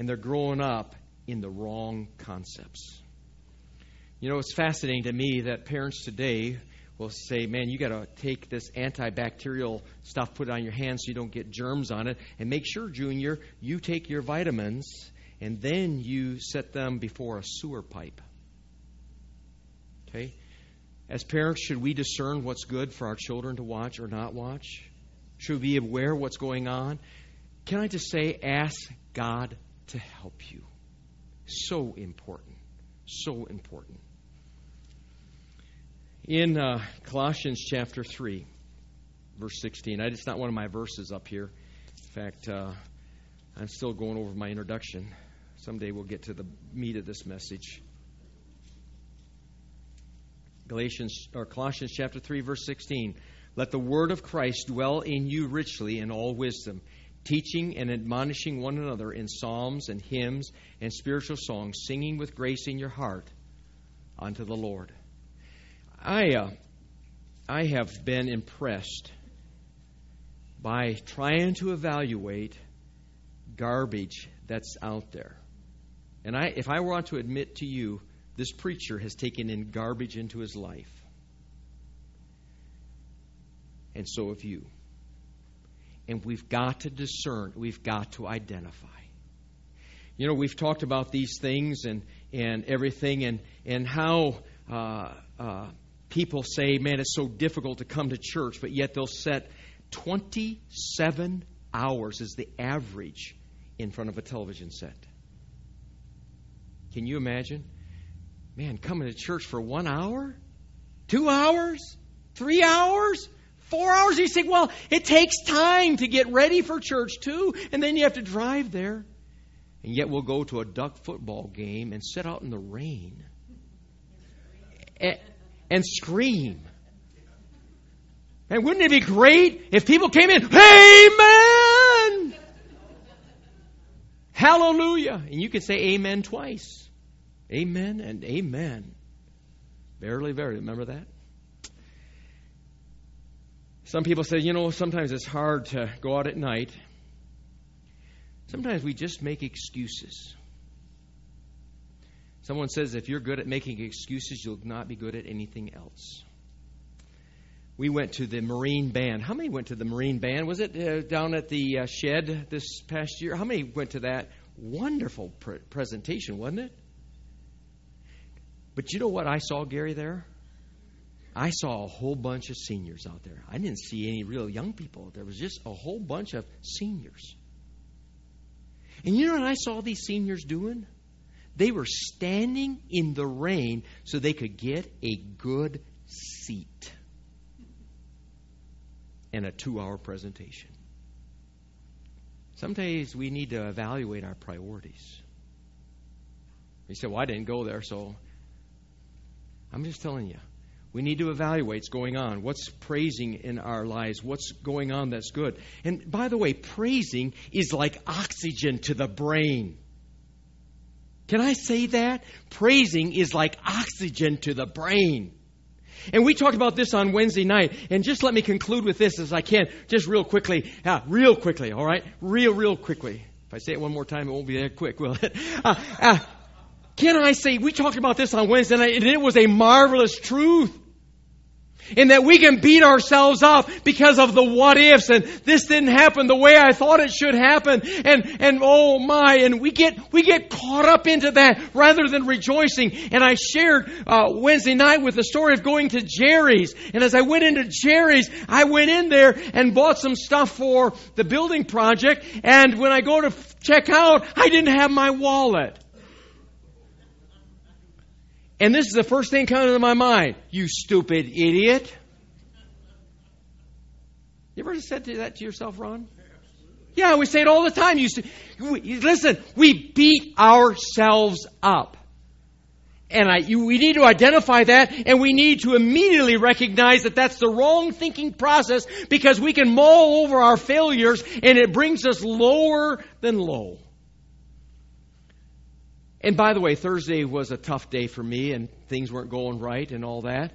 and they're growing up in the wrong concepts. You know, it's fascinating to me that parents today will say, man, you got to take this antibacterial stuff, put it on your hands so you don't get germs on it, and make sure, Junior, you take your vitamins and then you set them before a sewer pipe. Okay? As parents, should we discern what's good for our children to watch or not watch? Should we be aware of what's going on? Can I just say, ask God to help you? So important. So important in uh, Colossians chapter 3, verse 16. I, it's not one of my verses up here. In fact, uh, I'm still going over my introduction. Someday we'll get to the meat of this message. Galatians or Colossians chapter 3 verse 16 Let the word of Christ dwell in you richly in all wisdom teaching and admonishing one another in psalms and hymns and spiritual songs singing with grace in your heart unto the Lord I, uh, I have been impressed by trying to evaluate garbage that's out there. And I, if I want to admit to you, this preacher has taken in garbage into his life. And so have you. And we've got to discern, we've got to identify. You know, we've talked about these things and, and everything and, and how uh, uh, people say, man, it's so difficult to come to church, but yet they'll set 27 hours as the average in front of a television set. Can you imagine? Man, coming to church for one hour? Two hours? Three hours? Four hours? You say, well, it takes time to get ready for church, too, and then you have to drive there. And yet we'll go to a duck football game and sit out in the rain and scream. And wouldn't it be great if people came in, Amen! Hallelujah! And you could say Amen twice. Amen and Amen. Verily, verily. Remember that? Some people say, you know, sometimes it's hard to go out at night. Sometimes we just make excuses. Someone says if you're good at making excuses, you'll not be good at anything else. We went to the Marine Band. How many went to the Marine Band? Was it uh, down at the uh, shed this past year? How many went to that? Wonderful pre- presentation, wasn't it? But you know what I saw, Gary, there? I saw a whole bunch of seniors out there. I didn't see any real young people. There was just a whole bunch of seniors. And you know what I saw these seniors doing? They were standing in the rain so they could get a good seat and a two hour presentation. Sometimes we need to evaluate our priorities. You say, Well, I didn't go there, so I'm just telling you. We need to evaluate what's going on. What's praising in our lives? What's going on that's good? And by the way, praising is like oxygen to the brain. Can I say that? Praising is like oxygen to the brain. And we talked about this on Wednesday night. And just let me conclude with this as I can, just real quickly. Uh, real quickly, all right? Real, real quickly. If I say it one more time, it won't be that quick, will it? Uh, uh, can I say, we talked about this on Wednesday night, and it was a marvelous truth and that we can beat ourselves up because of the what ifs. And this didn't happen the way I thought it should happen. And and oh my and we get we get caught up into that rather than rejoicing. And I shared uh, Wednesday night with the story of going to Jerry's. And as I went into Jerry's I went in there and bought some stuff for the building project. And when I go to check out I didn't have my wallet and this is the first thing coming to my mind. You stupid idiot. You ever said that to yourself, Ron? Yeah, we say it all the time. You listen, we beat ourselves up. And I, you, we need to identify that, and we need to immediately recognize that that's the wrong thinking process because we can mull over our failures and it brings us lower than low. And by the way, Thursday was a tough day for me, and things weren't going right and all that.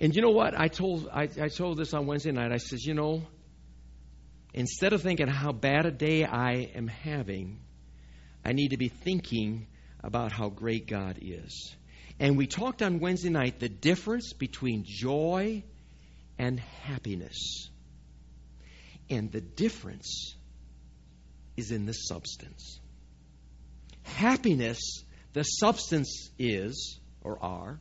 And you know what? I told I, I told this on Wednesday night. I says, you know, instead of thinking how bad a day I am having, I need to be thinking about how great God is. And we talked on Wednesday night the difference between joy and happiness. And the difference is in the substance. Happiness, the substance is, or are,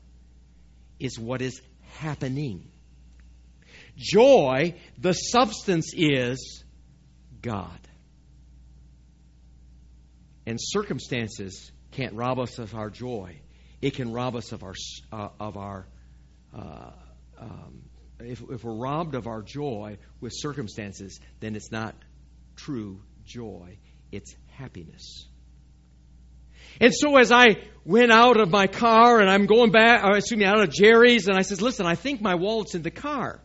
is what is happening. Joy, the substance is God. And circumstances can't rob us of our joy. It can rob us of our uh, of our. Uh, um, if, if we're robbed of our joy with circumstances, then it's not true joy. It's happiness. And so as I went out of my car and I'm going back, or excuse me, out of Jerry's, and I says, listen, I think my wallet's in the car.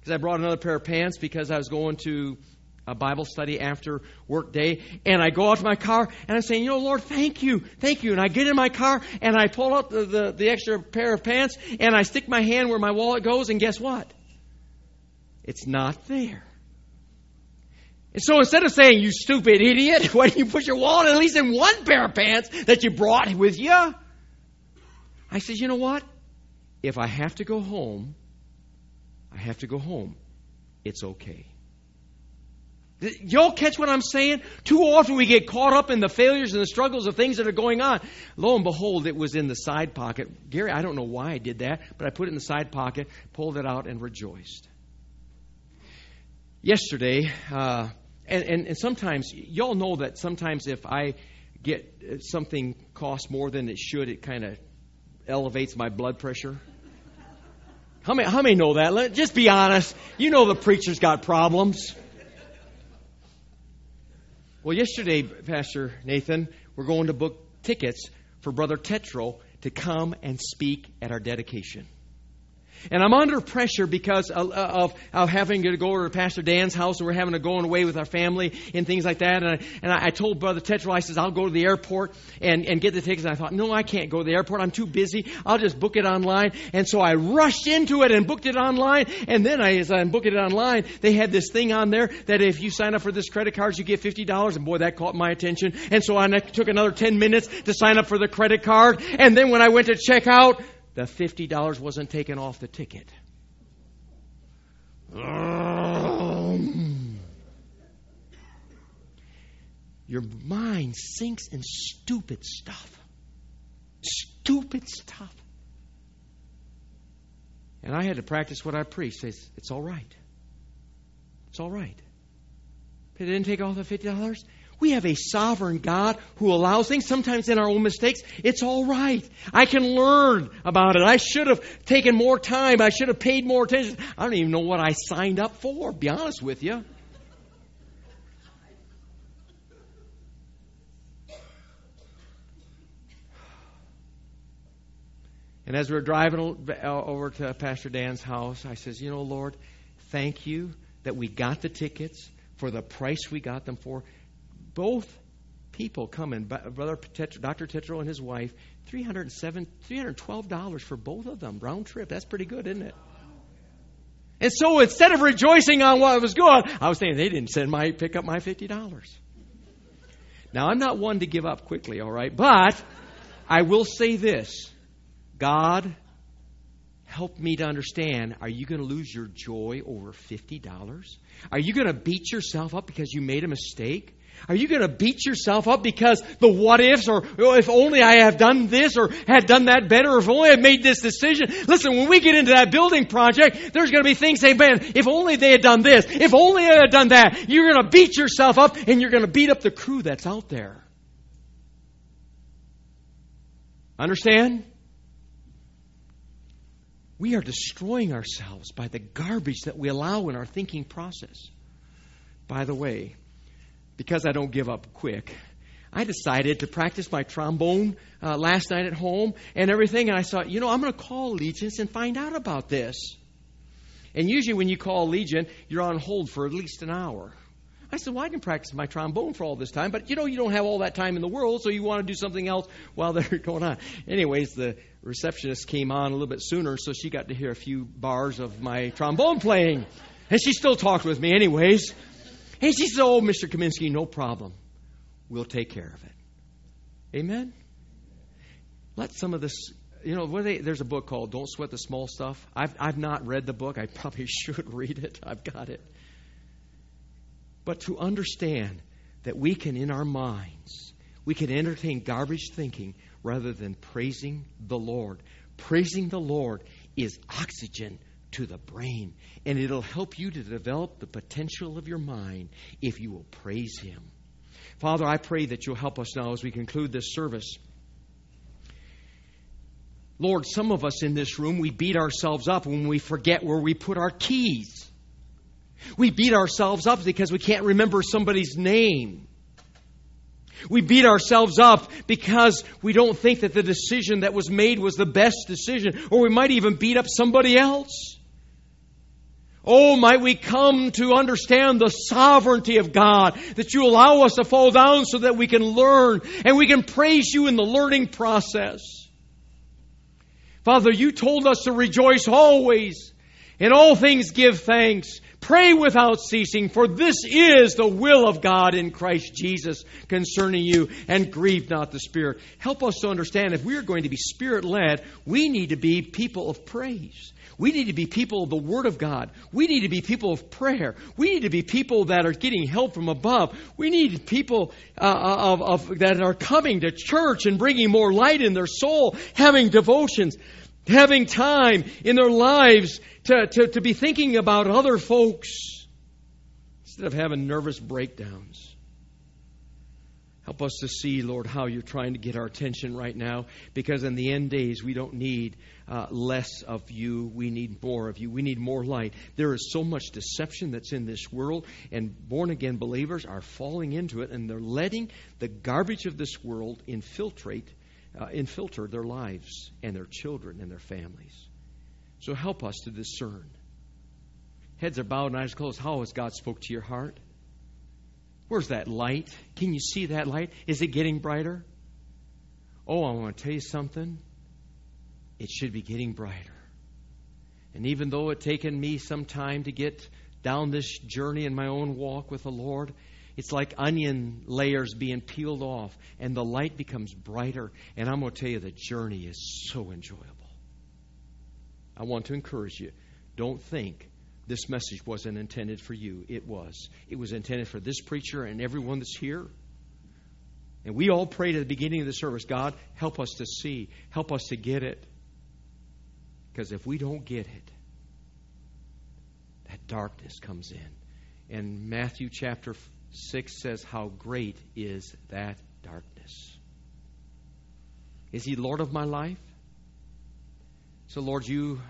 Because I brought another pair of pants because I was going to a Bible study after work day. And I go out to my car and I'm saying, you know, Lord, thank you, thank you. And I get in my car and I pull out the, the, the extra pair of pants and I stick my hand where my wallet goes and guess what? It's not there. And so instead of saying, you stupid idiot, why don't you put your wallet at least in one pair of pants that you brought with you? I said, you know what? If I have to go home, I have to go home. It's okay. Y'all catch what I'm saying? Too often we get caught up in the failures and the struggles of things that are going on. Lo and behold, it was in the side pocket. Gary, I don't know why I did that, but I put it in the side pocket, pulled it out, and rejoiced. Yesterday, uh, and, and, and sometimes, y'all know that sometimes if I get uh, something costs more than it should, it kind of elevates my blood pressure. How many, how many know that? Let, just be honest. You know the preacher's got problems. Well, yesterday, Pastor Nathan, we're going to book tickets for Brother Tetro to come and speak at our dedication. And I'm under pressure because of, of, of, having to go to Pastor Dan's house and we're having to go away with our family and things like that. And I, and I told Brother Tetro, I says, I'll go to the airport and, and get the tickets. And I thought, no, I can't go to the airport. I'm too busy. I'll just book it online. And so I rushed into it and booked it online. And then I, as I booked it online, they had this thing on there that if you sign up for this credit card, you get $50. And boy, that caught my attention. And so I took another 10 minutes to sign up for the credit card. And then when I went to check out, the $50 wasn't taken off the ticket. Um, your mind sinks in stupid stuff. Stupid stuff. And I had to practice what I preach. It's, it's all right. It's all right. It didn't take off the $50. We have a sovereign God who allows things, sometimes in our own mistakes. It's all right. I can learn about it. I should have taken more time. I should have paid more attention. I don't even know what I signed up for, be honest with you. And as we were driving over to Pastor Dan's house, I says, You know, Lord, thank you that we got the tickets for the price we got them for both people coming, Brother Tetro, Dr. Tetro and his wife, 307, $312 for both of them, round trip. That's pretty good, isn't it? And so instead of rejoicing on what was good, I was saying they didn't send my pick up my fifty dollars. Now I'm not one to give up quickly, all right, but I will say this: God, help me to understand. Are you going to lose your joy over fifty dollars? Are you going to beat yourself up because you made a mistake? Are you going to beat yourself up because the what ifs or oh, if only I have done this or had done that better or if only I made this decision? Listen, when we get into that building project, there's going to be things saying, man, if only they had done this, if only I had done that, you're going to beat yourself up and you're going to beat up the crew that's out there. Understand? We are destroying ourselves by the garbage that we allow in our thinking process. By the way, because I don't give up quick, I decided to practice my trombone uh, last night at home and everything. And I thought, you know, I'm going to call Allegiant and find out about this. And usually, when you call Legion, you're on hold for at least an hour. I said, Well, I can practice my trombone for all this time, but you know, you don't have all that time in the world, so you want to do something else while they're going on. Anyways, the receptionist came on a little bit sooner, so she got to hear a few bars of my trombone playing. And she still talked with me, anyways. And she said, Oh, Mr. Kaminsky, no problem. We'll take care of it. Amen? Let some of this, you know, they, there's a book called Don't Sweat the Small Stuff. I've, I've not read the book. I probably should read it. I've got it. But to understand that we can, in our minds, we can entertain garbage thinking rather than praising the Lord. Praising the Lord is oxygen to the brain, and it'll help you to develop the potential of your mind if you will praise Him. Father, I pray that you'll help us now as we conclude this service. Lord, some of us in this room, we beat ourselves up when we forget where we put our keys. We beat ourselves up because we can't remember somebody's name. We beat ourselves up because we don't think that the decision that was made was the best decision, or we might even beat up somebody else. Oh, might we come to understand the sovereignty of God, that you allow us to fall down so that we can learn and we can praise you in the learning process. Father, you told us to rejoice always. In all things give thanks. Pray without ceasing, for this is the will of God in Christ Jesus concerning you, and grieve not the Spirit. Help us to understand if we are going to be Spirit led, we need to be people of praise. We need to be people of the Word of God. We need to be people of prayer. We need to be people that are getting help from above. We need people uh, of, of, that are coming to church and bringing more light in their soul, having devotions having time in their lives to, to, to be thinking about other folks instead of having nervous breakdowns. Help us to see, Lord, how you're trying to get our attention right now because in the end days we don't need uh, less of you. We need more of you. We need more light. There is so much deception that's in this world, and born again believers are falling into it and they're letting the garbage of this world infiltrate uh, infiltrate their lives and their children and their families. So help us to discern. Heads are bowed and eyes closed. How has God spoke to your heart? Where's that light? Can you see that light? Is it getting brighter? Oh, I want to tell you something. It should be getting brighter. And even though it taken me some time to get down this journey in my own walk with the Lord, it's like onion layers being peeled off, and the light becomes brighter. And I'm going to tell you, the journey is so enjoyable. I want to encourage you don't think this message wasn't intended for you. It was. It was intended for this preacher and everyone that's here. And we all prayed at the beginning of the service God, help us to see, help us to get it. Because if we don't get it, that darkness comes in. And Matthew chapter 6 says, How great is that darkness? Is He Lord of my life? So, Lord, you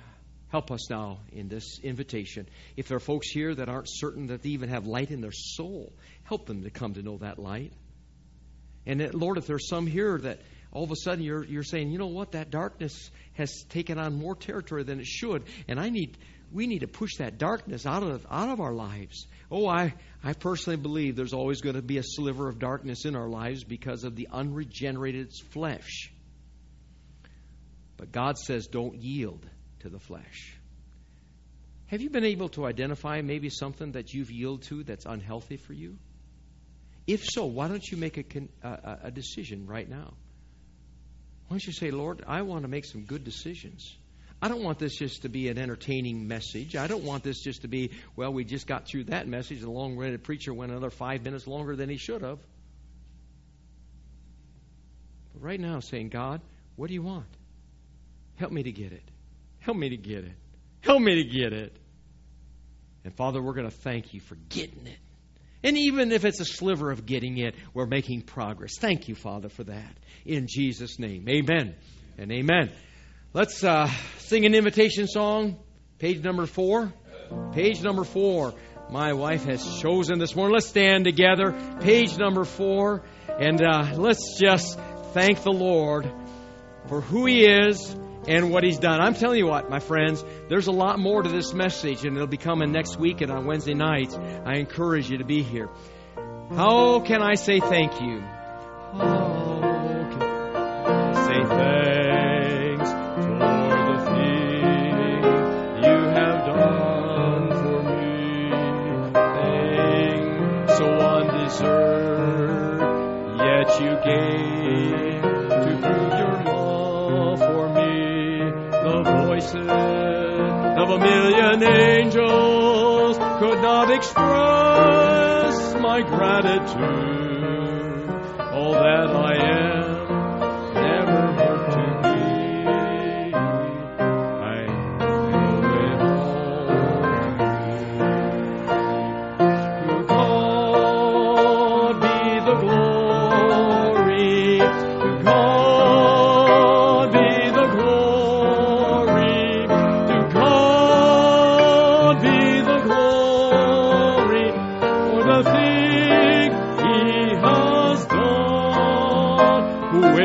help us now in this invitation. If there are folks here that aren't certain that they even have light in their soul, help them to come to know that light. And that, Lord, if there's some here that all of a sudden you're, you're saying, you know what, that darkness has taken on more territory than it should, and I need we need to push that darkness out of out of our lives. Oh, I I personally believe there's always going to be a sliver of darkness in our lives because of the unregenerated flesh. But God says don't yield to the flesh. Have you been able to identify maybe something that you've yielded to that's unhealthy for you? If so, why don't you make a, a, a decision right now? Why don't you say, Lord, I want to make some good decisions. I don't want this just to be an entertaining message. I don't want this just to be, well, we just got through that message. The long winded preacher went another five minutes longer than he should have. But right now, saying, God, what do you want? Help me to get it. Help me to get it. Help me to get it. And Father, we're going to thank you for getting it. And even if it's a sliver of getting it, we're making progress. Thank you, Father, for that. In Jesus' name. Amen and amen. Let's uh, sing an invitation song, page number four. Page number four. My wife has chosen this morning. Let's stand together. Page number four. And uh, let's just thank the Lord for who He is and what He's done. I'm telling you what, my friends, there's a lot more to this message, and it'll be coming next week and on Wednesday nights. I encourage you to be here. How can I say thank you? How can I say thank again to prove your love for me. The voices of a million angels could not express my gratitude.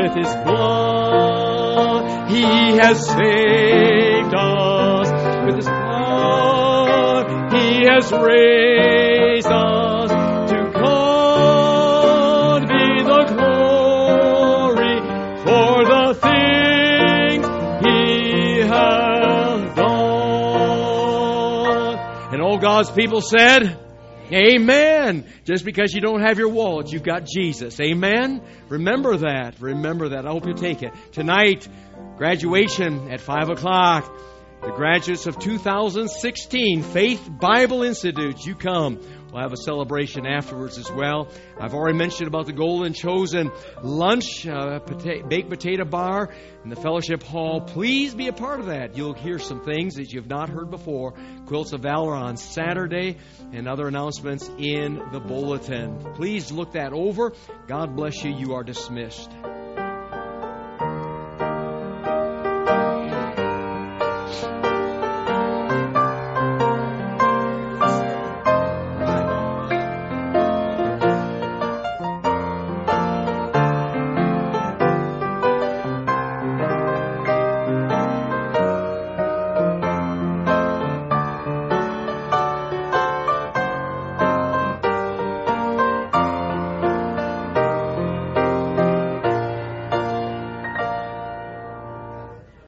With His blood He has saved us. With His blood He has raised us. To God be the glory for the things He has done. And all God's people said, Amen. Just because you don't have your wallet, you've got Jesus. Amen. Remember that. Remember that. I hope you take it. Tonight, graduation at 5 o'clock. The graduates of 2016 Faith Bible Institute, you come. We'll have a celebration afterwards as well. I've already mentioned about the Golden Chosen lunch, uh, pota- baked potato bar in the fellowship hall. Please be a part of that. You'll hear some things that you've not heard before. Quilts of Valor on Saturday and other announcements in the bulletin. Please look that over. God bless you. You are dismissed.